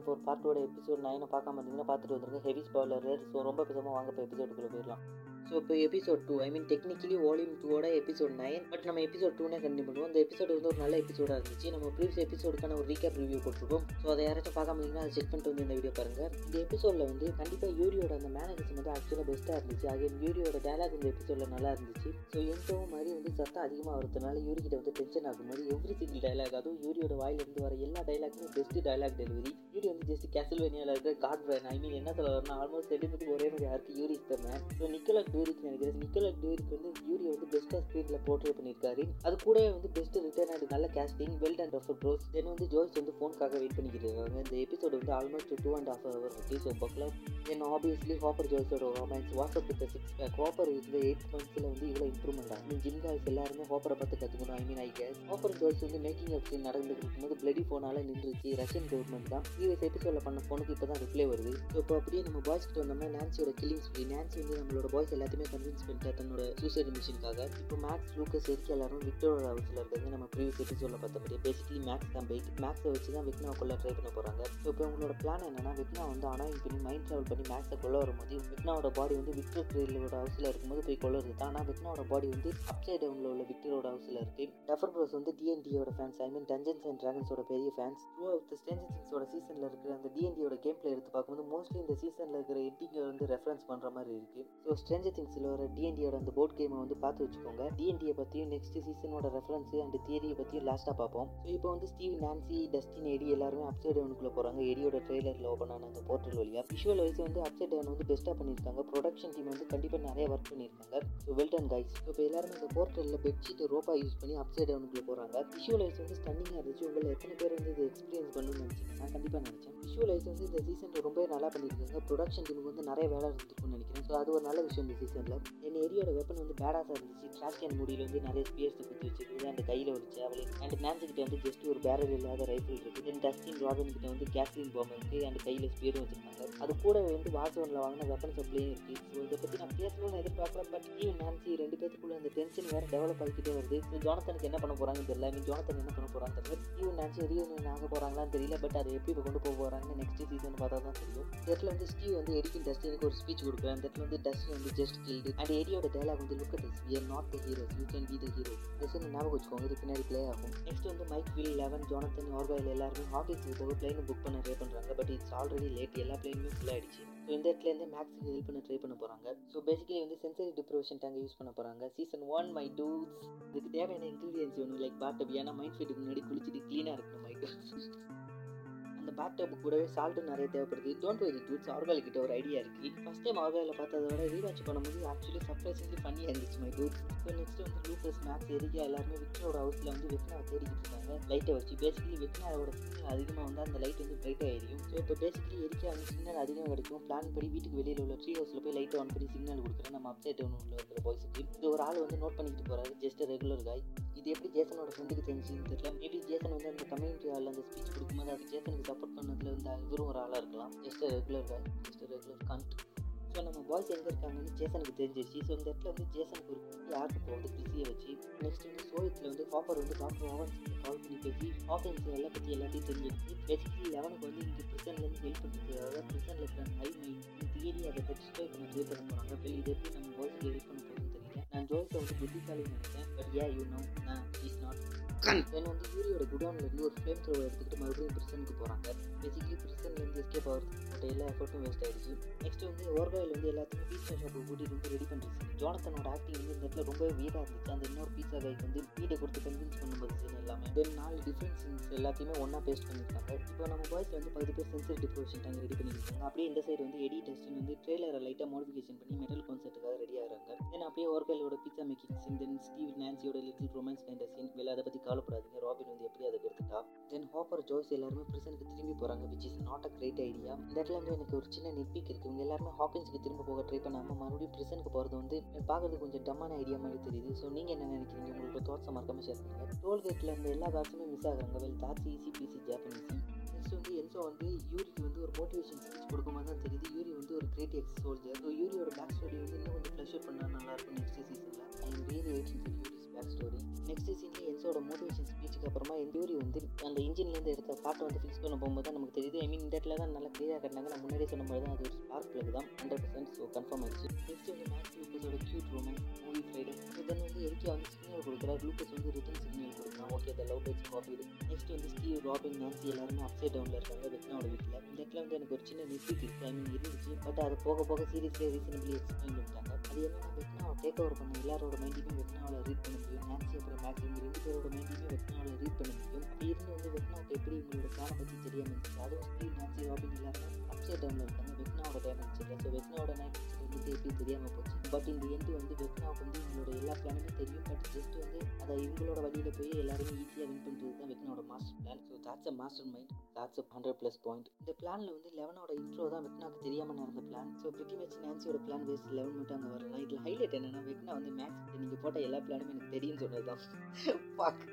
Season four பார்ட்டோட episode நைனை பார்க்காம இருந்தீங்கன்னா பார்த்துட்டு வந்துருங்க. ஹெவி ஸ்பாய்லர் ஸோ ரொம்ப பேசாமல் வாங்க இப்போ எபிசோடுக்குள்ளே போயிடலாம். ஸோ இப்போ episode two I mean technically volume டூவோட எபிசோட் நைன் பட் நம்ம எபிசோட் டூனே கண்டினியூ பண்ணுவோம். அந்த எபிசோடு வந்து ஒரு நல்ல எபிசோடாக இருந்துச்சு. நம்ம ப்ரீவியஸ் எபிசோடுக்கான ஒரு ரீகேப் ரிவ்யூ போட்டிருக்கோம். ஸோ அதை யாராச்சும் பார்க்காம இருந்தீங்கன்னா அதை செக் பண்ணிட்டு வந்து இந்த வீடியோ பாருங்க. இந்த எபிசோடில் வந்து கண்டிப்பாக யூரியோட அந்த மேனேஜர்ஸ் வந்து ஆக்சுவலாக பெஸ்ட்டாக இருந்துச்சு. அதே யூரியோட டயலாக் இந்த எபிசோடில் நல்லா இருந்துச்சு. ஸோ எந்தவும் மாதிரி வந்து சத்தம் அதிகமாக வரதுனால யூரி கிட்ட வந்து டென்ஷன் ஆகும்போது எவ்ரி சிங்கிள் டயலாக் அதுவும் யூரியோட வாயிலிருந்து வர எல்லா டைலாக்குமே பெஸ்ட் டயலாக் டெலிவரி யூரி வந்து ஜஸ்ட் கேசல்வேனியாவில் இருக்கிற காட் பிரான் ஐ மீன் என்ன சொல்ல வரணும் ஆல்மோஸ்ட் ரெண்டு ஒரே மாதிரி யாருக்கு யூரி தரேன் ஸோ நிக்கலக் டூரிக்கு நினைக்கிறேன். நிக்கலக் டூரிக்கு வந்து யூரி வந்து பெஸ்ட்டாக ஸ்க்ரீனில் போர்ட்ரே பண்ணியிருக்காரு அது கூடவே வந்து பெஸ்ட் ரிட்டர்ன் அண்ட் நல்ல casting well and Duffer bros then வந்து ஜோய்ஸ் வந்து ஃபோனுக்காக வெயிட் பண்ணிக்கிட்டு இருக்காங்க. இந்த எபிசோடு வந்து almost two and half hour இருக்கு ஸோ பக்லாம் then obviously Hopper ஜோய்ஸோட romance what's up with six pack Hopper இந்த எயிட் மந்த்ஸில் வந்து இவ்வளோ இம்ப்ரூவ்மெண்ட் ஆகும் ஜிம் காய்ஸ் எல்லாருமே ஹாப்பரை பார்த்து கற்றுக்கணும் I mean I guess Hopper Joyce வந்து மேக்கிங் அப் சீன் நடந்துட்டு இருக்கும்போது பிளடி ஃபோனால நின்றுச்சு. ரஷ்யன் கவர்மெண்ட் தான். ப்ரீவியஸ் எபிசோடில் பண்ண ஃபோனுக்கு இப்போ தான் ரிப்ளை வருது. ஸோ இப்போ அப்படியே நம்ம பாய்ஸ் கிட்ட வந்தோம்னா நான்சியோட கில்லிங் ஸ்பீ நான்சி வந்து நம்மளோட பாய்ஸ் எல்லாம் கன்வின்ஸ் பண்ணிட்டு தன்னோட சூசைட் மிஷினுக்காக இப்போ மேக்ஸ் லூக்கஸ் எரிக்கி எல்லாரும் விக்டோரோட ஹவுஸில் இருக்கிறது நம்ம ப்ரீவியஸ் எபிசோடில் மாதிரி பேசிக்கலி மேக்ஸ் தான் பைட் மேக்ஸை வச்சு தான் விக்னா கொள்ள ட்ரை பண்ண போகிறாங்க ஸோ இப்போ உங்களோட பிளான் என்னன்னா விக்னா வந்து அனாயின் பண்ணி மைண்ட் ட்ராவல் பண்ணி மேக்ஸை கொள்ள வரும்போது விக்னாவோட பாடி வந்து விக்டர் ட்ரெயிலோட ஹவுஸில் இருக்கும்போது போய் கொள்ளுறது தான். ஆனால் விக்னாவோட பாடி வந்து அப்சைட் டவுனில் உள்ள விக்டரோட ஹவுஸில் இருக்கு. டஃபர் ப்ரோஸ் வந்து டிஎன்டியோட fans I mean dungeons and ட்ராகன்ஸோட பெரிய ஃபேன்ஸ் த்ரூ அவுட் ஸ்டேஞ்சன் சிங்ஸோட சீசனில் இருக்கிற அந்த டிஎன்டியோட கேம் பிளே எடுத்து பார்க்கும்போது மோஸ்ட்லி இந்த சீசனில் இருக்கிற எட்டிங்கை வந்து ரெஃபரன்ஸ் பண்ணுற மாதிரி இருக்குது ஸோ ஸ்ட்ரெஞ்சர் திங்ஸில் வர டிஎன்டியோட அந்த போர்ட் கேமை வந்து பார்த்து வச்சுக்கோங்க. டிஎன்டியை பற்றியும் நெக்ஸ்ட் சீசனோட ரெஃபரன்ஸ் அண்ட் தியரியை பற்றியும் லாஸ்ட்டாக பார்ப்போம். ஸோ இப்போ வந்து ஸ்டீவ் நான்சி டஸ்டின் எடி எல்லாருமே அப்சைட் டவுனுக்குள்ளே போகிறாங்க எடியோட ட்ரெய்லரில் ஓப்பன் ஆன அந்த போர்ட்டல் வழியாக விஷுவல் வைஸ் வந்து அப்சைட் டவுன் வந்து பெஸ்ட்டாக பண்ணியிருக்காங்க. ப்ரொடக்ஷன் டீம் வந்து கண்டிப்பாக நிறைய ஒர்க் பண்ணியிருக்காங்க. ஸோ வெல்டன் கைஸ் ஸோ இப்போ எல்லாருமே இந்த போர்ட்டலில் பெட்ஷீட் ரோப்பா யூஸ் பண்ணி அப்சைட் டவுனுக்குள்ளே போகிறாங்க விஷுவல் வைஸ் வந்து ஸ்டன்னிங்காக இருந்துச்சு. உங்களை எத்தனை பேர் வந்து இது எக்ஸ்பீரியன்ஸ் பண்ணணும்னு நினச்சிங்க நான் கண்டிப்பாக நினச்சேன். விஷுவல் வைஸ் வந்து இந்த சீசன் ரொம்பவே நல்லா பண்ணியிருக்காங்க. ப்ரொடக்ஷன் டீமுக்கு வந்து நிறைய வேலை இருந்திருக்கும்னு நினைக்கிறேன். ஸோ அது ஒரு நல்ல விஷயம் இந்த சீசனில் என் ஏரியோட வெப்பன் வந்து பேடாஸாக இருந்துச்சு. ட்ராஷியன் முடியில் வந்து நிறைய ஸ்பியர்ஸ் குத்தி வச்சிருக்கு அந்த கையில் ஒரு சேவலின் அண்ட் நான்சி கிட்ட வந்து ஜஸ்ட் ஒரு பேரல் இல்லாத ரைஃபிள் இருக்குது தென் டஸ்டின் ராபின் கிட்ட வந்து கேஸ்லின் பாம்பு இருக்குது அண்ட் கையில் ஸ்பியரும் வச்சிருக்காங்க அது கூட வந்து வாசோனில் வாங்கின வெப்பன் சப்ளையும் இருக்குது ஸோ இதை பற்றி நான் பேசணும்னு எதிர்பார்க்கல பட் ஈவன் நான்சி ரெண்டு பேத்துக்குள்ள அந்த டென்ஷன் வேறு டெவலப் ஆகிக்கிட்டே வருது. ஸோ ஜோனத்தனுக்கு என்ன பண்ண போகிறாங்கன்னு தெரியல. மீன் ஜோனத்தன் என்ன பண்ண போகிறான்னு தெரியல. ஈவன் நான்சி ரீயூனியன் ஆக போகிறாங்களான்னு தெரியல. பட் அதை எப்படி இப்போ கொண்டு போக போகிறாங்கன்னு நெக்ஸ்ட் சீசன் பார்த்தா தான் தெரியும். இந்த இடத்துல வந்து ஸ்டீவ் வந்து எடிக்கின் டஸ்டினுக்கு ஒரு ஸ்பீச் கொடுக்குறேன். அந்த இடத்துல வந்து டஸ்டின் வந்து ஜஸ்ட் கில்டு அண்ட் ஏரியோட டேலாக் வந்து look at this we are not the heroes you can be the hero just ஞாபகம் வச்சுக்கோங்க இது பின்னாடி ப்ளே ஆகும் நெக்ஸ்ட் வந்து Mike Will Eleven Jonathan Argyle எல்லாருமே ஹாக்கிஸ்க்கு போக பிளைன் புக் பண்ண ட்ரை பண்ணுறாங்க பட் இட்ஸ் ஆல்ரெடி லேட் எல்லா பிளைனுமே ஃபுல் ஆயிடுச்சு. ஸோ இந்த இடத்துலேருந்து மேக்ஸுக்கு ஹெல்ப் பண்ண ட்ரை பண்ண போகிறாங்க ஸோ பேசிக்கலி வந்து சென்சரி டிப்ரவேஷன் டேங்க யூஸ் பண்ண போகிறாங்க சீசன் ஒன் மை டூஸ் இதுக்கு தேவையான இன்க்ரீடியன்ஸ் வேணும் லைக் பாட்டப் ஏன்னா மைண்ட் ஃபிட்டுக்கு முன்னாடி குளிச்சுட்டு க்ளீனாக இருக்கணும் மை டூஸ் அந்த பேக்டப் கூடவே சால்ட்டும் நிறைய தேவைப்படுது. டோன்ட் வெரி டூட்ஸ் ஆர்கால் கிட்ட ஒரு ஐடியா இருக்கு. ஃபர்ஸ்ட் டைம் ஆர்காலில் பார்த்ததை விட ரீவாட்ச் பண்ணும்போது ஆக்சுவலி சர்ப்ரைசிங்லி ஃபன்னியாக இருந்துச்சு மை டூட்ஸ் ஸோ நெக்ஸ்ட் வந்து லூக்கஸ் மேக்ஸ் எரிக்கா எல்லாருமே விக்னரோட ஹவுஸில் வந்து விக்னாவை தேடிக்கிட்டு இருக்காங்க லைட்டை வச்சு. பேசிக்கலி விக்னாவோட சிக்னல் அதிகமாக வந்து அந்த லைட் வந்து பிரைட்டாக எரியும் ஸோ இப்போ பேசிக்கலி எரிக்கா வந்து சிக்னல் அதிகமாக கிடைக்கும். பிளான் படி வீட்டுக்கு வெளியில் உள்ள ட்ரீ ஹவுஸில் போய் லைட்டை ஆன் பண்ணி சிக்னல் கொடுக்குறேன். நம்ம அப்சைட் டவுன் உள்ள இருக்கிற பாய்ஸுக்கு இது ஒரு ஆள் வந்து நோட் பண்ணிக்கிட்டு போகிறாரு ஜஸ்ட் ரெகுலர் காய் இது எப்படி ஜேசனோட ஃப்ரெண்டுக்கு தெரிஞ்சுன்னு தெரியல. மேபி ஜேசன் வந்து அந்த கம்யூனிட்டி ஹாலில் அந்த ஸ்பீச் கொடுக்கும்போது அது ஜேசனுக்கு சப்போர்ட் பண்ணதுல வந்து இவரும் ஒரு ஆளாக இருக்கலாம். Just regular guy just regular cunt so நம்ம பாய்ஸ் எங்கே இருக்காங்கன்னு ஜேசனுக்கு தெரிஞ்சிருச்சு. ஸோ இந்த இடத்துல வந்து ஜேசனுக்கு ஒரு யாருக்கு வந்து பிஸியை வச்சு நெக்ஸ்ட் வந்து சோயத்தில் வந்து ஹாப்பர் வந்து டாக்டர் ஓவன்ஸுக்கு கால் பண்ணி பேசி ஆஃபன்ஸ் எல்லாம் பற்றி எல்லாத்தையும் தெரிஞ்சிருக்கு பேசிக்கலி லெவனுக்கு வந்து இங்கே ப்ரிசன்லேருந்து ஹெல்ப் பண்ணுறதுக்காக அதாவது ப்ரிசனில் இருக்கிற ஹை மைண்ட் தியரி அதை டெஸ்ட்ராய் பண்ண ட்ரை பண்ண போகிறாங்க இப்போ இது எப்படி நம்ம பாய்ஸுக்கு ஹெல்ப் பண்ண போகிறோம் நான் ஜோய்ஸை வந்து புத்திசாலின்னு நினைச்சேன் பட் ஏ யூ நோ நான் இஸ் நாட் தென் வந்து யூரியோட குடோன்ல இருந்து ஒரு ஃப்ளேம் த்ரோவை எடுத்துக்கிட்டு மறுபடியும் பிரிசனுக்கு போகிறாங்க பேசிக்கலி பிரிசன்லேருந்து எஸ்கேப் ஆகிறது பட் எல்லா எஃபர்ட்டும் வேஸ்ட் ஆயிடுச்சு. நெக்ஸ்ட் வந்து ஓர்காயில் வந்து எல்லாத்தையும் பீஸா ஷாப்புக்கு கூட்டிகிட்டு வந்து ரெடி பண்ணுறது ஜோனத்தனோட ஆக்டிங் வந்து இந்த இடத்துல ரொம்பவே வீடாக இருந்துச்சு. அந்த இன்னொரு பீஸா கைக்கு வந்து பீட்டை கொடுத்து கன்வின்ஸ் பண்ணும்போது சீன் எல்லாமே. தென் நாலு டிஃப்ரெண்ட் சீன்ஸ் எல்லாத்தையுமே ஒன்றா பேஸ்ட் பண்ணியிருக்காங்க. இப்போ நம்ம பாய்ஸ் வந்து பகுதி பேர் சென்சரி டிப்ரோஷன் டேங்க் ரெடி பண்ணியிருக்காங்க. அப்படியே இந்த சைடு வந்து எடி டெஸ்டின் வந்து ட்ரெய்லரை லைட்டாக மாடிஃபிகேஷன் பண்ணி மெட்டல் கான்சர்ட்டுக்காக ரெடி ஆகிறாங்க. தென் அப்படியே ஓர்காலோட pizza making scene then Steve நான்சியோட little romance kind scene வெளில அதை பற்றி கவலைப்படாதீங்க. ராபின் வந்து எப்படி அதை எடுத்துட்டா தென் ஹாப்பர் ஜோஸ் எல்லாருமே பிரசனுக்கு திரும்பி போகிறாங்க which is not a great idea இந்த இடத்துல வந்து எனக்கு ஒரு சின்ன நிற்பிக் இருக்குது இவங்க எல்லாருமே ஹாக்கின்ஸ்க்கு திரும்ப போக ட்ரை பண்ணாமல் மறுபடியும் பிரசனுக்கு போகிறது வந்து பார்க்குறது கொஞ்சம் டம்மான ஐடியா மாதிரி தெரியுது. ஸோ நீங்கள் என்ன நினைக்கிறீங்க? உங்களுக்கு தோட்டம் மறக்காம ஷேர் பண்ணுங்கள் டோல்கேட்டில் இருந்த எல்லா காட்ஸுமே மிஸ் ஆகுறாங்க. Well that's easy peasy Japanese next வந்து என்சோ வந்து யூரிக்கு வந்து ஒரு மோட்டிவேஷன் ஸ்பீச் கொடுக்கும்போது தான் தெரியுது. யூரி வந்து ஒரு கிரேட் எக்ஸ் சோல்ஜர் ஸோ யூரியோட பேக் ஸ்டோரி வந்து இன்னும் கொஞ்சம் ப்ளஷர் பண்ணால் நல்லாயிருக்கும் நெக்ஸ்ட் சீசனில் I am really waiting for Yuri back story next சீன்ல என்சோட மோட்டிவேஷன் ஸ்பீச்சுக்கு அப்புறமா என் வந்து அந்த இன்ஜின்லேருந்து எடுத்த பாட்டை வந்து ஃபிக்ஸ் பண்ண போகும்போது தான் நமக்கு தெரியுது. ஐ மீன் இந்த இடத்துல தான் நல்லா கிளியராக கட்டினாங்க. நான் முன்னாடியே சொன்ன மாதிரி தான் அது ஒரு ஸ்பார்க் பிளக் தான். ஹண்ட்ரட் பர்சன்ட் ஸோ கன்ஃபார்ம் ஆயிடுச்சு. நெக்ஸ்ட் வந்து Max லூக்கஸோட cute romance movie Friday then வந்து எரிக்கா வந்து சிக்னல் கொடுக்குறாரு? லூக்கஸ் வந்து ரிட்டன் சிக்னல் கொடுக்குறான். Okay the love page coffee next வந்து ஸ்டீவ் ராபின் நான்சி எல்லாருமே அப்சைட் டவுனில் இருக்காங்க. வெக்னாவோட வீட்டில். இந்த இடத்துல வந்து எனக்கு ஒரு சின்ன மிஸ்டேக் இருக்குது ஐ மீன் இருந்துச்சு. பட் அது போக போக சீரியஸ்லேயே ரீசனபிளி எக்ஸ்பிளைன் பண்ணிட்டாங்க. அது என்னன்னா வெக்னாவை டேக் ஓவர் பண்ண எல்லாரோட மைண்டுக்கும் வெக்னாவில் ரீட் பண்ண முடியும் நான்சி அப்புறம் மேக்ஸ் இந்த ரெண்டு பேரோட மைண்டையுமே வெக்னாவில் ரீட் பண்ண முடியும் அப்படி இருந்து வந்து வெட்னாவுக்கு எப்படி உங்களோட பிளானை பற்றி தெரியாமல் இருந்துச்சு அதுவும் ஸ்பீட் நான்சி ராபின் இல்லாமல் அப்சைட் டவுனில் இருக்காங்க வெட்னாவோட டேமேஜ் இல்லை ஸோ வெட்னாவோட நைட் வந்து எப்படி தெரியாமல் போச்சு பட் இந்த எண்டு வந்து வெட்னாவுக்கு வந்து இவங்களோட எல்லா பிளானுமே தெரியும் பட் ஜஸ்ட் வந்து அதை இவங்களோட வழியில் போய் எல்லாருமே ஈஸியாக வின் பண்ணுறது தான் வெட்னாவோட master plan so that's a master mind that's a hundred plus point இந்த பிளானில் வந்து லெவனோட இன்ட்ரோ தான் வெட்னாவுக்கு தெரியாமல் நடந்த பிளான் ஸோ பிரிட்டி மேட்ச் நான்சியோட பிளான் வேஸ்ட் லெவன் மட்டும் அங்கே வரலாம் இதில் ஹைலைட் என்னன்னா வெட்னா வந்து மேக்ஸ் நீங்கள் போட்ட எல்லா பிளானுமே எனக்கு தெரியும்னு சொன்னது தான் பாக்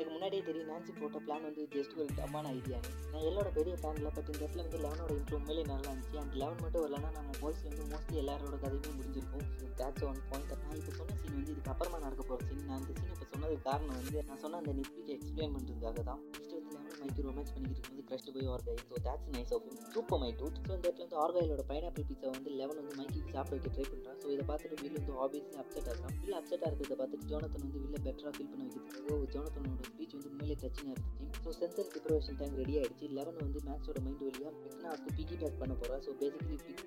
எனக்கு முன்னாடியே தெரியும். நான்சி போட்ட பிளான் வந்து ஜஸ்ட் ஒரு டம்மான ஐடியான்னு நான் எல்லாரோட பெரிய ஃபேன் இல்லை பட் இந்த இடத்துல வந்து லெவனோட இன்ட்ரோ உண்மையிலே நல்லா இருந்துச்சு. அண்ட் லெவன் மட்டும் வரலன்னா நம்ம பாய்ஸ் வந்து மோஸ்ட்லி எல்லாரோட கதையுமே முடிஞ்சிருக்கும். ஸோ தேட்ஸ் ஒன் பாயிண்ட் நான் இப்போ சொன்ன சீன் வந்து இதுக்கு அப்புறமா நடக்க போகிற சீன் நான் அந்த சீன் இப்போ சொன்னதுக்கு காரணம் வந்து நான் சொன்ன அந்த நிப்பிக்கு எக்ஸ்பிளைன் பண்ணுறதுக்காக தான். நெக்ஸ்ட் வந்து லெவன் மைக்கு ரொமான்ஸ் பண்ணிக்கிட்டு இருக்கும்போது க்ரஷ்டு போய் Argyle so that's nice of super my dude so இந்த இடத்துல வந்து ஆர்காயிலோட பைனாப்பிள் பீஸா வந்து லெவன் வந்து மைக்கு சாப்பிட வைக்க ட்ரை பண்ணுறான் ஸோ இதை பார்த்துட்டு வீல் வந்து ஆப்வியஸ்லி அப்செட் ஆகிறான். வீல் அப்செட்டாக இருக்கிறத பார்த்துட்டு ஜோனத்தன் வந்து வீட்டில் பெட்டராக ஃபீல் பண்ண வைக்கிறதுக்காக ஜோனத்தனோட ஸ்பீச் வந்து உண்மையிலே டச்சிங்காக இருந்துச்சு so sensor preparation time ready ஆகிடுச்சு லெவன் வந்து மேக்ஸோட மைண்ட் வழியாக வெக்னாவுக்கு பிகி பேக் பண்ண போகிறா so basically big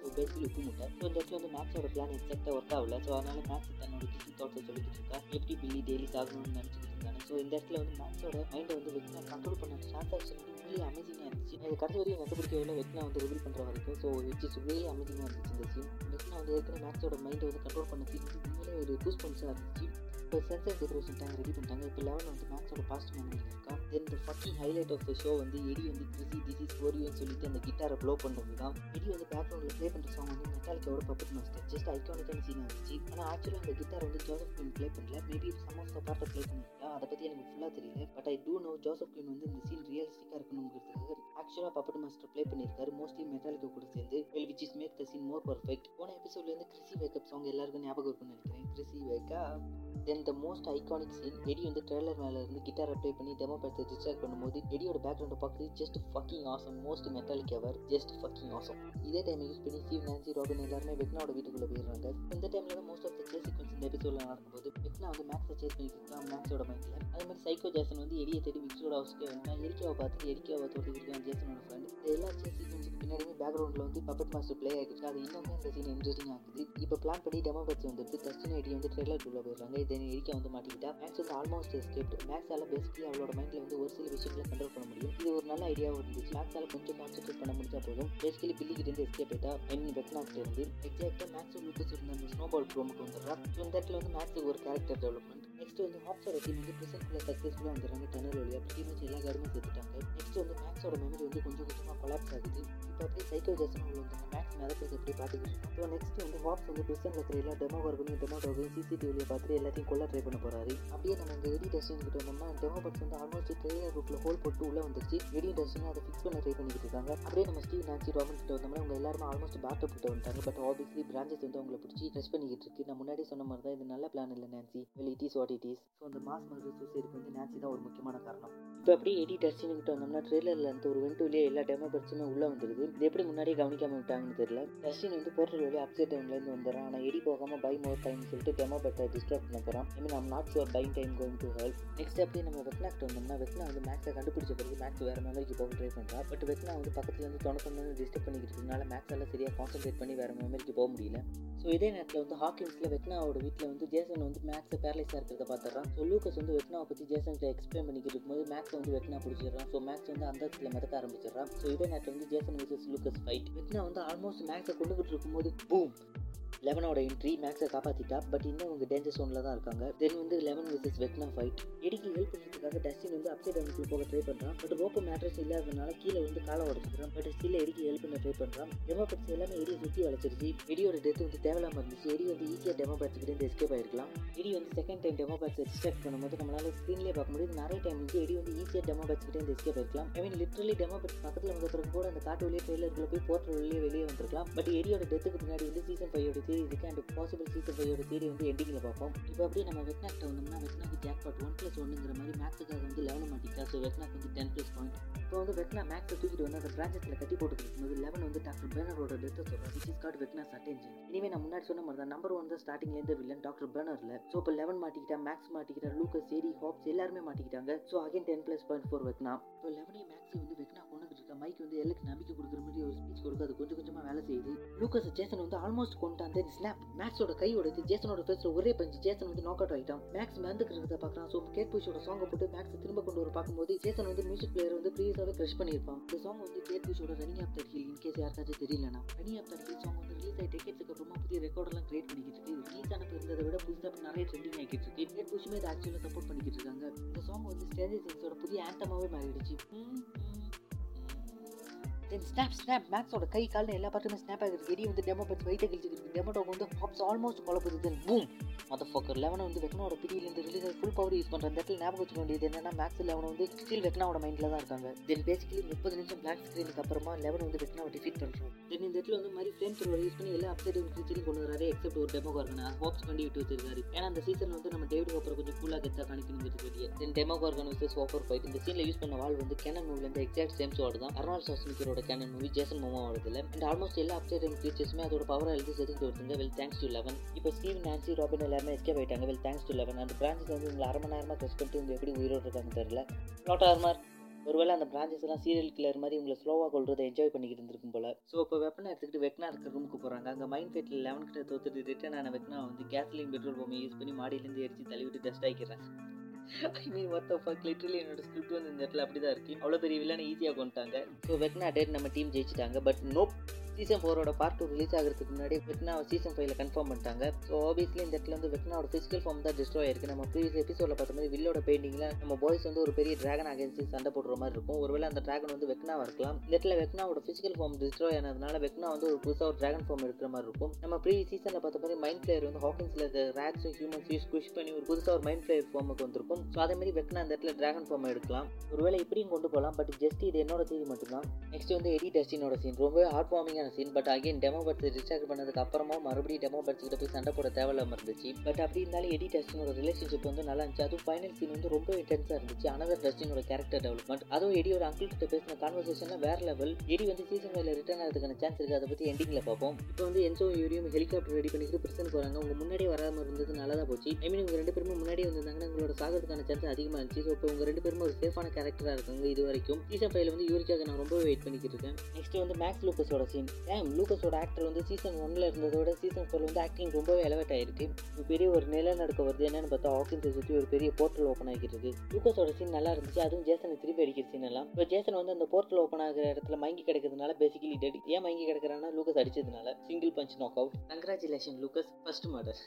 so basically உப்பு முட்டை. ஸோ இந்த இடத்துல வந்து மேக்ஸோட பிளான் எக்ஸாக்டாக ஒர்க் ஆகல. ஸோ அதனால மேக்ஸ் தன்னோட கிட்டி தாட்ஸை சொல்லிக்கிட்டு இருக்கா. எப்படி பில்லி டெய்லி சாகணும்னு நினச்சிக்கிட்டு இருந்தாங்க ஸோ இந்த இடத்துல வந்து மேக்ஸோட மைண்டை வந்து வெக்னா கண்ட்ரோல் பண்ண டிரான்சாக்ஷன் வந்து really அமேசிங்காக இருந்துச்சு. இது கடைசி வரையும் கண்டுபிடிக்கவில்லை வெக்னா வந்து ரிவீல் பண்ணுற வரைக்கும். ஸோ விச் இஸ் ரியலி அமேசிங்காக இருந்துச்சு இந்த சீன் வெக்னா வந்து ஏற்கனவே மேக்ஸோட மைண்டை வந்து கண்ட்ரோல் பண்ண சீன் உண்மையிலே ஒரு கூஸ் பம்ப்ஸாக இருந்துச்சு. இப்போ சென்சர் டெக்கரேஷன் டைம் ரெடி பண்ணிட்டாங்க இப்போ லெவன் வந்து மேக்ஸோட பாஸ்ட் மெமரியில் இருக்கா then the fucking highlight of the show வந்து எடி வந்து கிறிசி டிசி ஓரியோன்னு சொல்லிட்டு அந்த கிட்டாரை ப்ளோ பண்ணுறது தான். எடி வந்து பேக்ரவுண்டில் ப்ளே பண்ணுற சாங் வந்து மெட்டாலிக்கோட பப்பட் மாஸ்டர் ஜஸ்ட் ஐக்கானிக்கான சீனாக இருந்துச்சு. ஆனால் ஆக்சுவலாக அந்த கிட்டார் வந்து ஜோசப் கியூன் ப்ளே பண்ணல. மேபி சம் ஆஃப் த பார்ட்டை ப்ளே பண்ணிருக்கலாம் அதை பற்றி எனக்கு ஃபுல்லாக தெரியல. But I do know Joseph Quinn வந்து இந்த சீன் ரியலிஸ்டிக்காக இருக்கணுங்கிறதுக்காக ஆக்சுவலாக பப்பட் மாஸ்டர் ப்ளே பண்ணியிருக்காரு. மோஸ்ட்லி மெட்டாலிக்கா கூட சேர்ந்து. Well which is make the scene more perfect போன எபிசோட்லேருந்து கிறிசி வேக்கப் சாங் எல்லாருக்கும் ஞாபகம் இருக்கும்னு நினைக்கிறேன். Chrissy wake up then the most iconic scene Eddie வந்து ட்ரெய்லர் மேலே இருந்து கிட்டாரை ப்ளே பண்ணி டெமோ படத்தை டிஸ்ட்ராக்ட் பண்ணும்போது எடியோட பேக்ரவுண்டை பார்க்குறது just fucking awesome most metallic ever just fucking awesome இதே டைம் யூஸ் பண்ணி ஸ்டீவ் நான்சி ராபின் எல்லாருமே வெக்னாவோட வீட்டுக்குள்ளே போயிடுறாங்க. இந்த டைமில் தான் most of the chase sequence இந்த எபிசோடில் நடக்கும்போது வெக்னா வந்து மேக்ஸை சேஸ் பண்ணிட்டு மேக்ஸோட மைண்டில் அதே மாதிரி சைக்கோ ஜேசன் வந்து எடியை தேடி விக்ஸோட ஹவுஸ்க்கே வந்தான் எரிக்காவை பார்த்து எரிக்காவை தோட்டி இருக்கான் ஜேசனோட ஃப்ரெண்ட் இந்த எல்லா சேஸ் சீக்வன்ஸுக்கு பின்னாடியுமே பேக்ரவுண்டில் வந்து பப்பட் மாஸ்டர் ப்ளே ஆகிருக்கு அது இன்னுமே இந்த சீன் இன்ட்ரெஸ்டிங் ஆகுது. இப்போ பிளான் பண்ணி டெமோ பேட்ச் வந்துட்டு தஸ்டின் எடி வந்து ட்ரெய்லருக்குள்ளே போயிடுறாங்க. இதை எரிக்கா வந்து மாட்டிக்கிட்டா. மேக்ஸ் வந்து ஆல்மோஸ்ட் எஸ்கேப்ட் மேக்ஸால் பேசிக்கலி அவளோட மைண்டில் வந்து ஒரு சில விஷயங்களை கண்ட்ரோல் பண்ண முடியும். இது ஒரு நல்ல ஐடியாவும் இருந்துச்சு. மேக்ஸால் கொஞ்சம் கான்சென்ட்ரேட் பண்ண முடிஞ்சா போதும். பேசிக்கலி பில்லி கிட்ட இருந்து எஸ்கேப் ஆயிட்டா ஐ மீன் வெட்னாக்ல இருந்து. எக்ஸாக்டா மேக்ஸ் லூக்கஸ் இருந்த அந்த ஸ்னோபால் ப்ரோமுக்கு வந்துடுறா. ஸோ இந்த இடத்துல வந்து மேக்ஸுக்கு ஒரு கேரக்டர் டெவலப்மெண்ட் நெக்ஸ்ட் வந்து ஹாப்ஸோட டீம் வந்து ப்ரெசென்ட்ல சக்ஸஸ்ஃபுல்லாக வந்துடுறாங்க டனல் வழியாக அப்படி மச் எல்லா காருமே சேர்த்துட்டாங்க. நெக்ஸ்ட் வந்து மேக்ஸோட மெமரி வந்து கொஞ்சம் கொஞ்சமாக கொலாப்ஸ் ஆகுது. இப்போ அப்படியே சைக்கோ ஜெஸ்டன் உள்ள வந்து மேக்ஸ் நடக்கிறது எப்படி பார்த்துக்கிட்டு இப்போ நெக்ஸ்ட் வந்து ஹாப்ஸ் வந்து ப்ரெசென்ட்ல எல்லா டெமோ வர்க்கையும் டெமோ டோகையும் சிசிடிவியில் பார்த்துட்டு எல்லாத்தையும் கொள்ள ட்ரை பண்ண போறாரு. அப்படியே நம்ம இந்த எடி டஸ்டின் கிட்ட வந்தோம்னா டெமோ பட்ஸ் வந்து ஆல்மோஸ்ட் ட்ரெயிலர் ரூட்டில் ஹோல் போட்டு உள்ள வந்துருச்சு. எடி டஸ்டின் அதை ஃபிக்ஸ் பண்ண ட்ரை பண்ணிக்கிட்டு இருக்காங்க. அப்படியே நம்ம ஸ்டீவ் நான்சி ராமன் கிட்ட வந்தோம்னா அவங்க எல்லாருமே ஆல்மோஸ்ட் பேட்டப் கிட்ட வந்துட்டாங்க. பட் ஆப்வியஸ்லி பிரான்ச்சஸ் வந்து அவங்களை பிடிச்சி ட்ரெஸ் பண்ணிக்கிட்டு இருக்கு. நான் முன்னாடி சொன்ன மாதிரி தான் இது நல்ல பிளான் இல்லை Nancy well it is what it is so அந்த மாஸ் மர்டர் சூசைடுக்கு வந்து நான்சி தான் ஒரு முக்கியமான காரணம். இப்போ அப்படியே எடி டஸ்டின் வந்தோம்னா ட்ரெய்லரில் அந்த ஒரு வெண்ட் வழியாக எல்லா டெமோ பட்ஸுமே உள்ளே வந்துருது. இது எப்படி முன்னாடியே கவனிக்காம விட்டாங்கன்னு தெரியல. டஸ்டின் வந்து போர்ட்டல் வழியாக அப்சைட் டைம்லேருந்து வந்துடுறான். ஆனால் எடி போகாமல் பை மோர் டைம் சொல்லிட்டு டெமோ பட்டை டிஸ்டர்ப் பண்ண போகிறான் I mean I'm not sure buying time going to help next அப்படியே நம்ம வெக்னாக்ட் வந்தோம்னா வெட்னா வந்து மேக்ஸை கண்டுபிடிச்ச பிறகு மேக்ஸ் வேறு மெமரிக்கு போக ட்ரை பண்ணுறா பட் வெட்னா வந்து பக்கத்துல இருந்து தொண டிஸ்டர்ப் பண்ணிக்கிட்டு இருக்கனால மேக்ஸ் எல்லாம் சரியாக கான்சென்ட்ரேட் பண்ணி வேறு மெமரிக்கு போக முடியல. ஸோ இதே நேரத்தில் வந்து ஹாக்கிங்ஸில் வெட்னாவோட வீட்டில் வந்து ஜேசன் வந்து மேக்ஸை பேரலைஸாக இருக்கிறத பார்த்துறான் ஸோ லூக்கஸ் வந்து வெட்னாவை பற்றி ஜேசன்கிட்ட எக்ஸ்பிளைன் பண்ணிக்கிட்டு இருக்கும்போது மேக்ஸ் வந்து வெட்னா பிடிச்சிடுறான். ஸோ மேக்ஸ் வந்து அந்த இடத்துல மிதக்க ஆரம்பிச்சிடறான். ஸோ இதே நேரத்தில் வந்து Jason versus Lucas fight Vecna வந்து ஆல்மோஸ்ட் மேக்ஸை கொண்டுகிட்டு இருக்கும்போது பூம் லெவனோட என்ட்ரி மேக்ஸை காப்பாற்றிட்டா பட் இன்னும் அவங்க டேஞ்சர் சோனில் தான் இருக்காங்க. தென் வந்து லெவன் விசஸ் வெக்னா ஃபைட் எடிக்கு ஹெல்ப் பண்ணுறதுக்காக டஸ்டின் வந்து அப்சைட் டவுனுக்குள்ள போக ட்ரை பண்ணுறான் பட் ஓப்போ மேட்ரஸ் இல்லாததுனால கீழே வந்து காலை உடச்சிக்கிறான். பட் ஸ்டில் எடிக்கு ஹெல்ப் பண்ண ட்ரை பண்ணுறான் டெமோ பட்ஸ் எல்லாமே எடியை சுற்றி வளைச்சிருச்சு. எடியோட டெத் வந்து தேவையில்லாமல் இருந்துச்சு. எடி வந்து ஈஸியாக டெமோ பேட்ஸ்கிட்ட இருந்து எஸ்கேப் ஆயிருக்கலாம். எடி வந்து செகண்ட் டைம் டெமோ பேட்ஸை டிஸ்ட்ராக்ட் பண்ணும்போது நம்மளால ஸ்க்ரீன்லேயே பார்க்க முடியுது. நிறைய டைம் வந்து எடி வந்து ஈஸியாக டெமோ பேட்ஸ்கிட்ட இருந்து escape ஆயிருக்கலாம். I mean literally demo bats பக்கத்தில் பிறகு கூட அந்த காட்டு வெளியே ட்ரெயிலருக்குள்ள போய் போர்ட்டல் வெளியே வெளியே வந்திருக்கலாம். பட் எடியோட டெத்துக்கு பின்னாடி வந்து சீசன் ஃபைவ் இதுக்கு அண்ட் பாசிபிள் சீசன் ஃபைவோட தேடி வந்து எண்டிங்கில் பார்ப்போம். இப்போ அப்படியே நம்ம வெக்னாக்ட வந்தோம்னா வெட்னாக்கு ஜாக் பாட் ஒன் ப்ளஸ் ஒன்னுங்கிற மாதிரி மேக்ஸுக்காக வந்து லெவன் மாட்டிக்கா ஸோ வெட்னாக் வந்து டென் ப்ளஸ் பாயிண்ட் இப்போ வந்து வெட்னா மேக்ஸை தூக்கிட்டு வந்து அந்த பிரான்ச்சஸில் கட்டி போட்டு போது லெவன் வந்து டாக்டர் பேனரோட டெத்தை சொல்கிறார் which is got Vecna's attention இனிமேல் நான் முன்னாடி சொன்ன மாதிரி தான் நம்பர் ஒன் தான் ஸ்டார்டிங்லேருந்து வில்லன் டாக்டர் பேனரில் ஸோ இப்போ லெவன் மாட்டிக்கிட்டா மேக்ஸ் மாட்டிக்கிட்டா லூக்கஸ் சேரி ஹாப்ஸ் எல்லாருமே மாட்டிக்கிட்டாங்க. So again ten plus point for Vecna இப்போ லெவனே மேக்ஸ் வந்து வெட்னா கொண்டுகிட்டு இருக்கா. மைக் வந்து எல்லாருக்கு நம்பிக்கை கொடுக்குற மாதிரி ஒரு ஸ்பீச் கொடுக்க. அது கொஞ்சம் கொஞ்சமாக வேலை செய்யுது. லூக்கஸ் ஜேசன் வந்து ஆல்மோஸ்ட் கொண்டாந்து ஸ்னாப் மேக்ஸோட கை உடைத்து ஜேசனோட ஃபேஸில் ஒரே பஞ்சு. ஜேசன் வந்து நாக் அவுட் ஆகிட்டான் மேக்ஸ் மறந்துக்கிறத பார்க்குறான் ஸோ கேட் புஷோட சாங்கை போட்டு மேக்ஸ் திரும்ப கொண்டு வர பார்க்கும்போது ஜேசன் வந்து மியூசிக் பிளேயர் வந்து ப்ரீவியஸாகவே க்ரஷ் பண்ணியிருப்பான். இந்த சாங் வந்து Kate புஷோட running up that hill in case யாருக்காச்சும் தெரியலனா running up that hill song வந்து ரிலீஸ் ஆகி டெக்கெட்ஸுக்கு அப்புறமா புதிய ரெக்கார்டெல்லாம் கிரியேட் பண்ணிக்கிட்டு இருக்கு. ரிலீஸ் ஆனது இருந்ததை விட புதுசாக நிறைய ட்ரெண்டிங் ஆகிட்டு இருக்கு. கேட் புஷுமே இதை ஆக்சுவலாக சப்போர்ட் பண்ணிக்கிட்டு இருக்காங்க. இந்த சாங் வந்து ஸ்டேஜ் திங்ஸோட புதிய ஆண்டமாவே மாறிடுச்சு. தென் ஸ்னாப் ஸ்னாப் மேக்ஸோட கை காலில் எல்லா பாட்டுமே ஸ்னாப் ஆகிருக்கு எரி வந்து டெமோ பட்ஸ் வெயிட்டை கிழிச்சிருக்கு டெமோ டாக் வந்து ஹாப்ஸ் ஆல்மோஸ்ட் குழப்பது தென் பூம் மத ஃபோக்கர் லெவனை வந்து வெக்னோட பிடியிலேருந்து ரிலீஸ் ஆகி ஃபுல் பவர் யூஸ் பண்ணுற அந்த இடத்துல ஞாபகம் வச்சுக்க வேண்டியது என்னன்னா மேக்ஸ் லெவனை வந்து ஸ்டில் வெக்னாவோட மைண்டில் தான் இருக்காங்க. தென் பேசிக்கலி முப்பது நிமிஷம் பிளாக் ஸ்க்ரீனுக்கு அப்புறமா லெவன் வந்து வெக்னாவை டிஃபீட் பண்ணுறோம் தென் இந்த இடத்துல வந்து மாதிரி ஃப்ரேம் த்ரோட யூஸ் பண்ணி எல்லா அப்சைட் கிரிச்சரையும் கொண்டு வராரு எக்ஸப்ட் ஒரு டெமோ கார்கன் ஹோப்ஸ் பண்ணி விட்டு வச்சிருக்காரு. ஏன்னா அந்த சீசன் வந்து நம்ம டேவிட் ஹோப்பரை கொஞ்சம் கூலாக கெத்தாக காணிக்கணுங்கிறது then Demogorgon versus Hopper fight இந்த சீனில் யூஸ் பண்ண வால் வந்து கேனன் மூவிலேருந்து எக்ஸாக்ட் சேம் ஷாட் தான். அர்னால் சாஸ்மிக்கரோட கேனன் மூவி ஜேசன் மோமோ வருதுல அண்ட் ஆல்மோஸ்ட் எல்லா அப்சைட் ஃபீச்சர்ஸுமே அதோட பவர் எழுதி செதுக்கிட்டு வருதுங்க வெல் தேங்க்ஸ் டு லெவன் இப்போ ஸ்டீவ் நான்சி ராபின் எல்லாருமே எஸ்கேப் ஆயிட்டாங்க. வெல் தேங்க்ஸ் டு லெவன் அந்த பிரான்ச்சஸ் வந்து உங்களை அரை மணி நேரமாக டெஸ்ட் பண்ணிட்டு இவங்க எப்படி உயிரோடு இருக்காங்க தெரியல. லாட் ஆர்மார் ஒருவேளை அந்த பிரான்ச்சஸ் எல்லாம் சீரியல் கிளர் மாதிரி உங்களை ஸ்லோவாக கொள்றதை என்ஜாய் பண்ணிக்கிட்டு இருந்திருக்கும் போல. ஸோ இப்போ வெப்பனை எடுத்துக்கிட்டு வெக்னா இருக்கிற ரூமுக்கு போகிறாங்க அங்கே மைண்ட் ஃபேட்டில் லெவன் கிட்ட தோத்துட்டு ரிட்டர்ன் ஆன வெக்னா வந்து கேஸ்லின் பெட்ரோல் பொம்மை யூஸ் பண்ணி மாடியிலேருந்து எரிச்சு தள்ளி விட்டு dust ஆகிக்கிறேன் I mean worth fuck literally என்னோட ஸ்கிரிப்ட் வந்து இந்த இடத்துல அப்படி தான் இருக்குது அவ்வளோ பெரிய வில்லனை ஈஸியாக கொண்டுட்டாங்க. ஸோ வெக்னா டேட் நம்ம டீம் ஜெயிச்சிட்டாங்க. பட் நோப் சீசன் ஃபோரோட பார்ட் டூ ரிலீஸ் ஆகிறதுக்கு முன்னாடி வெட்னாவை சீசன் ஃபைவ்ல கன்ஃபார்ம் பண்ணிட்டாங்க. ஸோ ஆப்வியஸ்லி இந்த இடத்துல வந்து வெட்னாவோட ஃபிசிக்கல் ஃபார்ம் தான் டிஸ்ட்ராய் ஆயிருக்கு. நம்ம ப்ரீவியஸ் எபிசோட பார்த்த மாதிரி வில்லோட பெயிண்டிங்கில் நம்ம பாய்ஸ் வந்து ஒரு பெரிய டிராகன் அகேன்ஸ்ட் சண்டை போடுற மாதிரி இருக்கும். ஒருவேளை அந்த டிராகன் வந்து வெக்னாவாக இருக்கலாம். இந்த இடத்துல வெக்னாவோட ஃபிசிக்கல் ஃபார்ம் டிஸ்ட்ராய் ஆனதுனால வெக்னா வந்து ஒரு புதுசாக ஒரு டிராகன் ஃபார்ம் எடுக்கிற மாதிரி இருக்கும். நம்ம ப்ரீவியஸ் சீசனில் பார்த்த மாதிரி மைண்ட் பிளேயர் வந்து ஹாக்கின்ஸில் இருக்க ரேக்ஸும் ஹியூமன்ஸ் யூஸ் குஷ் பண்ணி ஒரு புதுசாக ஒரு மைண்ட் பிளேயர் ஃபார்முக்கு வந்திருக்கும். ஸோ அதே மாதிரி வெக்னா அந்த இடத்துல டிராகன் ஃபார்ம் எடுக்கலாம். ஒருவேளை இப்படியும் கொண்டு போகலாம். பட் ஜஸ்ட் இது என்னோட தேதி மட்டும்தான். நெக்ஸ்ட் வந்து எடி டஸ்டினோட சீன் ரொம்பவே heart வார்மிங்கான scene but again demo bats distract பண்ணதுக்கு அப்புறமா மறுபடியும் டெமோ பட்ஸ் கிட்ட போய் சண்டை போட தேவையில்லாம இருந்துச்சு. பட் அப்படி இருந்தாலும் எடி டஸ்டினோட ரிலேஷன்ஷிப் வந்து நல்லா இருந்துச்சு. அதுவும் ஃபைனல் சீன் வந்து ரொம்ப இன்டென்ஸாக இருந்துச்சு. அனதர் டஸ்டினோட கேரக்டர் டெவலப்மெண்ட் அதுவும் எடியோட அங்கிள் கிட்ட பேசின கான்வர்சேஷன்ல வேற லெவல் எடி வந்து சீசன் ஃபைவ்ல ரிட்டர்ன் ஆகிறதுக்கான சான்ஸ் இருக்கு. அதை பத்தி எண்டிங்ல பார்ப்போம். இப்போ வந்து என்சோ யூரியும் ஹெலிகாப்டர் ரெடி பண்ணிட்டு பிரச்சனை வராங்க உங்க முன்னாடியே வராமல் இருந்தது நல்லதா போச்சு. ஐ மீன் உங்க ரெண்டு பேருமே முன்னாடியே வந்திருந்தாங்கன்னா உங்களோட சாகிறதுக்கான சான்ஸ் அதிகமாக இருந்துச்சு. ஸோ இப்போ உங்க ரெண்டு பேருமே ஒரு சேஃபான கேரக்டராக இருக்காங்க இது வரைக்கும். சீசன் ஃபைவ்ல வந்து யூரிக்காக நான் ரொம்ப வெயிட் பண்ணிக்கிட்டு இருக்கேன். நெக்ஸ்ட் வந்து மேக்ஸ் லூக்கஸோட சீன் ஏன் லூக்கஸோட ஆக்டர் வந்து சீசன் ஒன்ல இருந்ததோட சீசன் ஃபோர் வந்து ஆக்டிங் ரொம்பவே எலவேட் ஆயிருக்கு. பெரிய ஒரு நிலநடுக்க வருது. என்னன்னு பார்த்தா ஹாக்கின்ஸை சுற்றி ஒரு பெரிய போர்ட்டல் ஓப்பன் ஆகிட்டு லூக்கஸோட சீன் நல்லா இருந்துச்சு. அதுவும் ஜேசனை திருப்பி அடிக்கிற சீன் எல்லாம். இப்போ ஜேசன் வந்து அந்த போர்ட்டல் ஓப்பன் ஆகிற இடத்துல மயங்கி கிடக்கிறதுனால பேசிக்கலி டெட் ஏன் மயங்கி கிடக்கிறான்னா Lucas அடிச்சதுனால. Single punch knock out congratulation Lucas first murder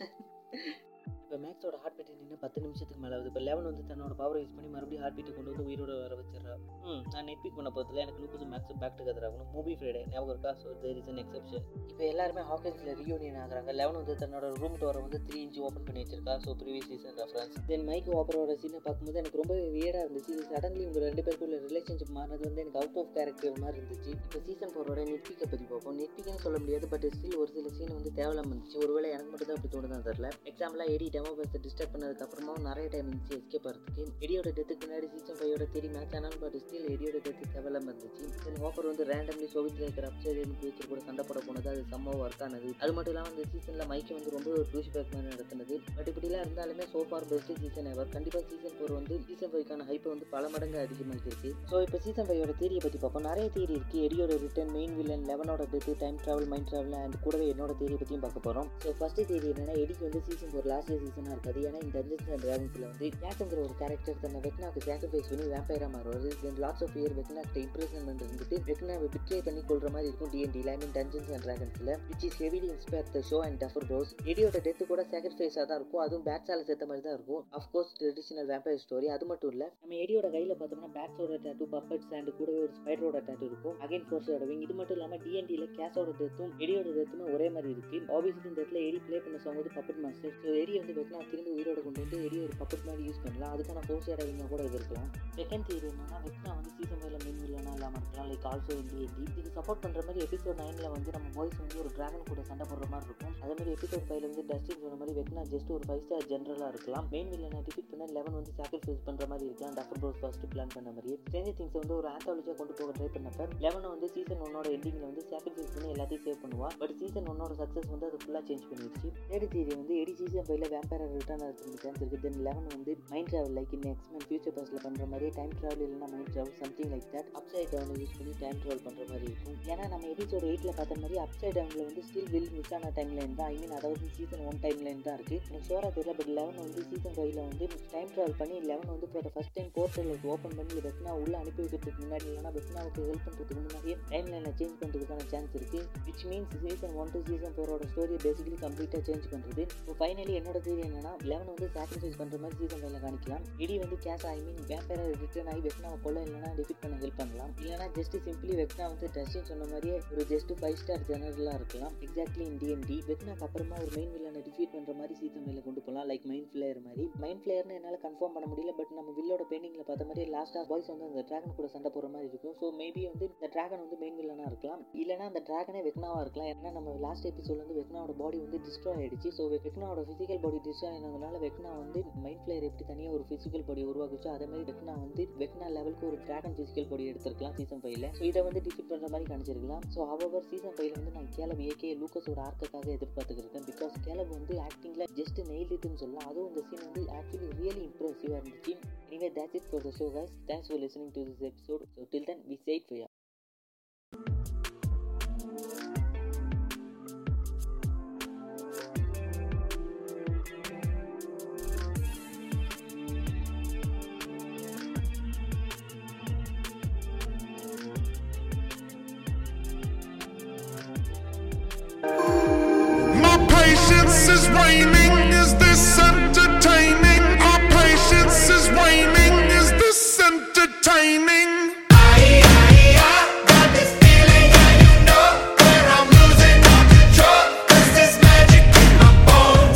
இப்போ மேக்ஸோட ஹார்ட் பீட் நின்று பத்து நிமிஷத்துக்கு மேலே ஆகுது. இப்போ லெவன் வந்து தன்னோட பவரை யூஸ் பண்ணி மறுபடியும் ஹார்ட் பீட்டை கொண்டு வந்து உயிரோட வர வச்சிடறா. ம் நான் நெட் பிக் பண்ண போகிறதுல எனக்கு லூக்கஸ் மேக்ஸ் பேக் டுகெதர் ஆகணும். மூவி ஃப்ரைடே ஞாபகம் இருக்கா? So there is an exception இப்போ எல்லாருமே ஹாக்கின்ஸில் ரியூனியன் ஆகிறாங்க. லெவன் வந்து தன்னோட ரூம் டோரை வந்து த்ரீ இன்ச் ஓப்பன் பண்ணி வச்சிருக்கா. So previous season reference then Mike ஓப்பரோட சீனை பார்க்கும்போது எனக்கு ரொம்ப வியடாக இருந்துச்சு. இது சடன்லி உங்கள் ரெண்டு பேருக்குள்ள ரிலேஷன்ஷிப் மாறினது வந்து எனக்கு அவுட் ஆஃப் கேரக்டர் மாதிரி இருந்துச்சு. இப்போ சீசன் ஃபோரோட நெட்பிக்கை பற்றி பார்ப்போம். நெட்பிக்னு சொல்ல முடியாது பட் ஸ்டில் ஒரு சில சீன் வந்து தேவையில்லாம இருந்துச்சு. ஒருவேளை எனக்கு மட்டும் தான் அப்படி தோணுதான் தெரியல. எக்ஸாம்பிளாக எடிட் டெமோ பஸ்ஸை டிஸ்டர்ப் பண்ணதுக்கு நிறைய டைம் இருந்துச்சு எஸ்கேப் ஆகிறதுக்கு எடியோட டெத்துக்கு முன்னாடி சீசன் ஃபைவோட தேடி மேட்ச் ஆனாலும் பட் ஸ்டில் எடியோட டெத்து தேவையில்லாம இருந்துச்சு. தென் ஓப்பர் வந்து ரேண்டம்லி சோவியத்தில் இருக்கிற அப்சைடு ஃபியூச்சர் கூட சண்டை போட போனது அது செம்ம ஒர்க் ஆனது. அது மட்டும் இல்லாமல் இந்த சீசனில் மைக்கு வந்து ரொம்ப ஒரு டூஷ் பேக் மாதிரி நடத்தினது. பட் இப்படிலாம் இருந்தாலுமே சோஃபார் பெஸ்ட் சீசன் எவர் கண்டிப்பாக சீசன் ஃபோர் வந்து சீசன் ஃபைவ்க்கான ஹைப்பை வந்து பல மடங்கு அதிகமாகிருக்கு. ஸோ இப்போ சீசன் ஃபைவோட தேரியை பற்றி பார்ப்போம். நிறைய தேரி இருக்குது எடியோட return main villain லெவனோட death time travel mind travel and கூடவே என்னோட தேரியை பற்றியும் பார்க்க போகிறோம் ஸோ ஃபஸ்ட்டு தேரி என்னன்னா எடிக்கு வந்து சீசன் ஃபோர் லாஸ்ட் இயர் ரீசனாக இருக்காது. ஏன்னா இந்த டஞ்சன்ஸ் அண்ட் ட்ராகன்ஸில் வந்து கேட்டுங்கிற ஒரு கேரக்டர் தன்னை வெக்னாக்கு சாக்ரிஃபைஸ் பண்ணி வேம்பைராக மாறுவார். தென் லாட்ஸ் ஆஃப் இயர் வெக்னாக்கிட்ட இம்ப்ரெஸ்மெண்ட் இருந்துட்டு வெக்னாவை பிட்ரே பண்ணி கொள்ற மாதிரி இருக்கும் DnD I mean dungeons and ட்ராகன்ஸில் which is heavily inspire the show and Duffer bros எடியோட death கூட சாக்ரிஃபைஸாக தான் இருக்கும். அதுவும் பேட்ஸால் சேர்த்த மாதிரி தான் இருக்கும். அஃப்கோர்ஸ் ட்ரெடிஷனல் வேம்பயர் ஸ்டோரி அது மட்டும் இல்லை நம்ம எடியோட கையில் பார்த்தோம்னா பேட்ஸோட டேட்டு பப்பட்ஸ் அண்ட் கூடவே ஒரு ஸ்பைடரோட டேட்டு இருக்கும். அகைன் ஃபோர்ஸோட விங் இது மட்டும் இல்லாமல் டிஎன்டியில் கேஸோட டெத்தும் எடியோட டெத்துமே ஒரே மாதிரி இருக்கு. ஆப்வியஸ்லி இந்த இடத்துல எடி பிளே பண்ண சாங் வந்து பப்பட் மாஸ்டர் ஸோ எரி வந்து வெக்னா திரும்பி உயிரோட கொண்டு வந்து வெளியே ஒரு பப்பட் மாதிரி யூஸ் பண்ணலாம் அதுக்கான ஃபோர்ஸ் இடம் கூட இது இருக்கலாம். செகண்ட் தியரி என்னன்னா வெக்னா வந்து சீசன் ஃபைவ்ல மெயின் வில்லனா இல்லாமல் இருக்கலாம். லைக் ஆல்சோ இண்டி எண்டி இதுக்கு சப்போர்ட் பண்ணுற மாதிரி எபிசோட் நைனில் வந்து நம்ம பாய்ஸ் வந்து ஒரு டிராகன் கூட சண்டை போடுற மாதிரி இருக்கும். அதே மாதிரி எபிசோட் ஃபைவ்ல வந்து டஸ்டின் சொன்ன மாதிரி வெக்னா ஜஸ்ட் ஒரு ஃபைவ் ஸ்டார் ஜென்ரலாக இருக்கலாம். மெயின் வில்லனை டிஃபிட் பண்ண லெவன் வந்து சாக்ரிஃபைஸ் பண்ணுற மாதிரி இருக்கலாம். டாக்டர் ப்ரோஸ் ஃபர்ஸ்ட் பிளான் பண்ண மாதிரி ஸ்ட்ரேஞ்சர் திங்ஸ் வந்து ஒரு ஆத்தாலஜியாக கொண்டு போக ட்ரை பண்ணப்ப லெவன் வந்து சீசன் ஒன்னோட எண்டிங்கில் வந்து சாக்ரிஃபைஸ் பண்ணி எல்லாத்தையும் சேவ் பண்ணுவா. பட் சீசன் ஒன்னோட சக்ஸஸ் வந்து அது ஃபுல்லாக சேஞ்ச் பண்ணிடுச்சு தேர்ட் தியரி வந்து எடி சீசன் ஃபைவ்ல வேம்பயர் ரிட்டர்ன் ஆகிறதுக்கு சான்ஸ் இருக்குது தென் லெவன் வந்து mind travel like in X-Men future பஸ்ஸில் பண்ணுற மாதிரி டைம் ட்ராவல் இல்லைனா mind travel something like that upside down use பண்ணி டைம் ட்ராவல் பண்ணுற மாதிரி இருக்கும். ஏன்னா நம்ம எபிசோட் எயிட்டில் பார்த்த மாதிரி அப்சைட் டவுனில் வந்து ஸ்டில் வில் மிஸ் ஆன டைம் லைன் தான். ஐ மீன் அதாவது சீசன் ஒன் டைம் லைன் தான் இருக்குது எனக்கு ஷோராக தெரியல பட் லெவன் வந்து சீசன் ஃபைவ்ல வந்து டைம் ட்ராவல் பண்ணி லெவன் வந்து இப்போ ஃபஸ்ட் டைம் போர்ட்டல் ஓப்பன் பண்ணி பெட்னா உள்ள அனுப்பி வைக்கிறதுக்கு முன்னாடி இல்லைனா வெக்னாவுக்கு ஹெல்ப் பண்ணுறதுக்கு முன்னாடியே டைம் லைனை சேஞ்ச் பண்ணுறதுக்கான சான்ஸ் இருக்குது which means season one to season ஃபோரோட ஸ்டோரியை பேசிக்கலி கம்ப்ளீட்டாக சேஞ்ச் பண்ணுறது இப்போ ஃபைனலி என்னோட தேதி என்னன்னா லெவன் வந்து சாக்ரிஃபைஸ் பண்ணுற மாதிரி சீசன் ஃபைவ்ல காணிக்கலாம் இடி வந்து கேஸ் ஐ மீன் வேப்பரை ரிட்டர்ன் ஆகி வெக்னாவை கொள்ள இல்லைனா டிஃபிட் பண்ண ஹெல்ப் பண்ணலாம். இல்லைனா ஜஸ்ட் சிம்பிளி வெக்னா வந்து டஸ்டின் சொன்ன மாதிரியே ஒரு ஜஸ்ட் ஃபைவ் ஸ்டார் ஜெனரலாக இருக்கலாம். எக்ஸாக்ட்லி இன் டிஎன்டி வெக்னாக்கு அப்புறமா ஒரு மெயின் வில்லனை டிஃபீட் பண்ணுற மாதிரி சீத்தம் ஃபைவ்ல கொண்டு போகலாம் லைக் மைண்ட் ஃபிளேயர் மாதிரி. மைண்ட் ஃபிளேயர்னு என்னால் கன்ஃபார்ம் பண்ண முடியல பட் நம்ம வில்லோட பெயிண்டிங்கில் பார்த்த மாதிரி லாஸ்ட்டாக பாய்ஸ் வந்து அந்த ட்ராகன் கூட சண்டை போகிற மாதிரி இருக்கும். ஸோ மேபி வந்து இந்த ட்ராகன் வந்து மெயின் வில்லனாக இருக்கலாம். இல்லைனா அந்த ட்ராகனே வெக்னாவாக இருக்கலாம். ஏன்னா நம்ம லாஸ்ட் எபிசோட் வந்து வெக்னாவோட பாடி வந்து டிஸ்ட்ராய் ஆயிடுச்சு. ஸோ வெக்னாவோட ஃபிசிக்கல் பாடி டிஸ்ட்ராய் ஆனதுனால வெக்னா வந்து மைண்ட் ஃபிளேயர் எப்படி தனியாக ஒரு ஃபிசிக்கல் பாடி உருவாக்குச்சோ அதே மாதிரி வெக்னா வந்து வெக்னா லெவலுக்கு ஒரு ட்ராகன் ஃபிசிக்கல் பாடி எடுத்திருக்கலாம் சீசன் ஃபைவ்ல ஸோ இதை வந்து டிஃபிட் பண்ணுற மாதிரி காணிச்சிருக்கலாம் ஸோ அவர் சீசன் ஃபைவ்ல வந்து நான் கேலப் ஏகே லூக்கஸோட ஆர்க்குக்காக எதிர்பார்த்துக்கிறேன் பிகாஸ் கேலப் மேம் வந்து ஆக்டிங்கில் ஜஸ்ட் நெயில் சொல்லலாம் அதுவும் அந்த சீன் வந்து ஆக்சுவலி ரியலி இம்ப்ரெசிவாக இருந்துச்சு எனவே that's it for the show guys thanks for listening to this episode so till then we said for patience is waning.